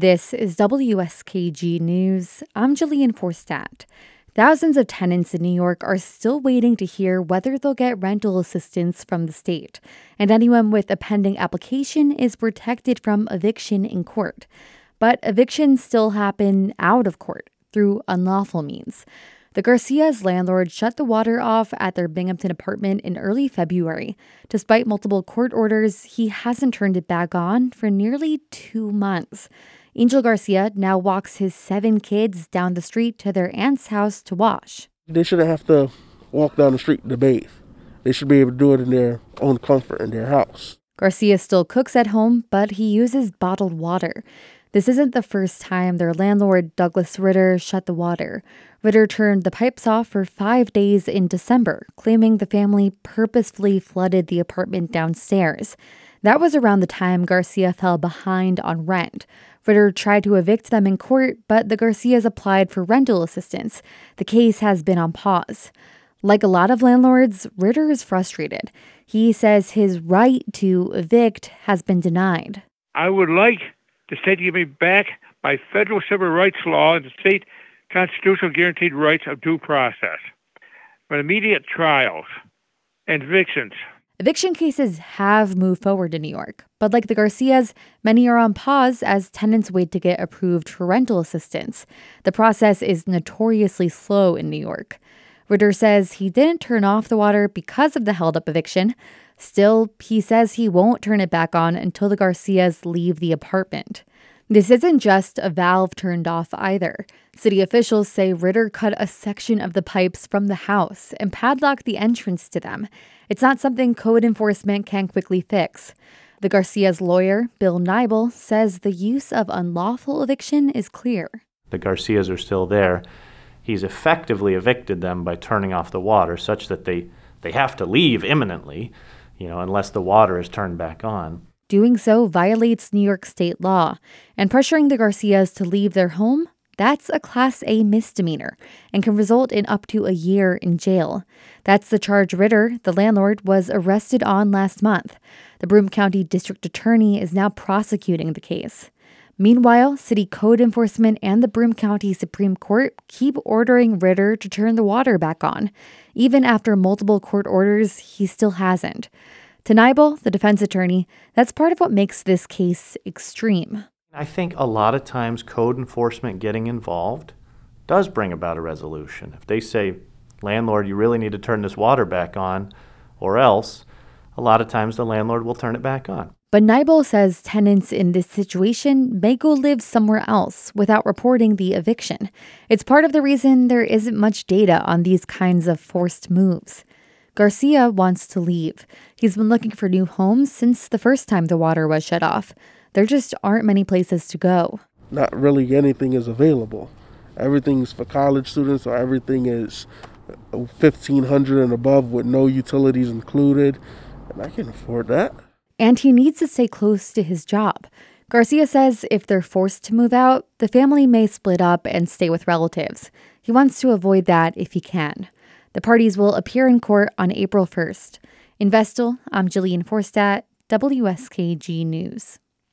This is WSKG News. I'm Jillian Forstadt. Thousands of tenants in New York are still waiting to hear whether they'll get rental assistance from the state, and anyone with a pending application is protected from eviction in court. But evictions still happen out of court through unlawful means. The Garcia's landlord shut the water off at their Binghamton apartment in early February. Despite multiple court orders, he hasn't turned it back on for nearly two months. Angel Garcia now walks his seven kids down the street to their aunt's house to wash. They shouldn't have to walk down the street to bathe. They should be able to do it in their own comfort in their house. Garcia still cooks at home, but he uses bottled water. This isn't the first time their landlord, Douglas Ritter, shut the water. Ritter turned the pipes off for five days in December, claiming the family purposefully flooded the apartment downstairs. That was around the time Garcia fell behind on rent. Ritter tried to evict them in court, but the Garcias applied for rental assistance. The case has been on pause. Like a lot of landlords, Ritter is frustrated. He says his right to evict has been denied. I would like the state to give me back my federal civil rights law and the state constitutional guaranteed rights of due process, but immediate trials and evictions. Eviction cases have moved forward in New York, but like the Garcias, many are on pause as tenants wait to get approved for rental assistance. The process is notoriously slow in New York. Ritter says he didn't turn off the water because of the held up eviction. Still, he says he won't turn it back on until the Garcias leave the apartment. This isn't just a valve turned off either. City officials say Ritter cut a section of the pipes from the house and padlocked the entrance to them. It's not something code enforcement can quickly fix. The Garcia's lawyer, Bill Nibel, says the use of unlawful eviction is clear. The Garcias are still there. He's effectively evicted them by turning off the water such that they, they have to leave imminently you know, unless the water is turned back on. Doing so violates New York state law, and pressuring the Garcias to leave their home, that's a Class A misdemeanor and can result in up to a year in jail. That's the charge Ritter, the landlord, was arrested on last month. The Broome County District Attorney is now prosecuting the case. Meanwhile, city code enforcement and the Broome County Supreme Court keep ordering Ritter to turn the water back on. Even after multiple court orders, he still hasn't. To Nibel, the defense attorney, that's part of what makes this case extreme. I think a lot of times code enforcement getting involved does bring about a resolution. If they say, landlord, you really need to turn this water back on, or else, a lot of times the landlord will turn it back on. But Nibel says tenants in this situation may go live somewhere else without reporting the eviction. It's part of the reason there isn't much data on these kinds of forced moves. Garcia wants to leave. He's been looking for new homes since the first time the water was shut off. There just aren't many places to go. Not really anything is available. Everything's for college students, or everything is 1500 and above with no utilities included. And I can't afford that and he needs to stay close to his job. Garcia says if they're forced to move out, the family may split up and stay with relatives. He wants to avoid that if he can. The parties will appear in court on April 1st. In Vestal, I'm Jillian Forstadt, WSKG News.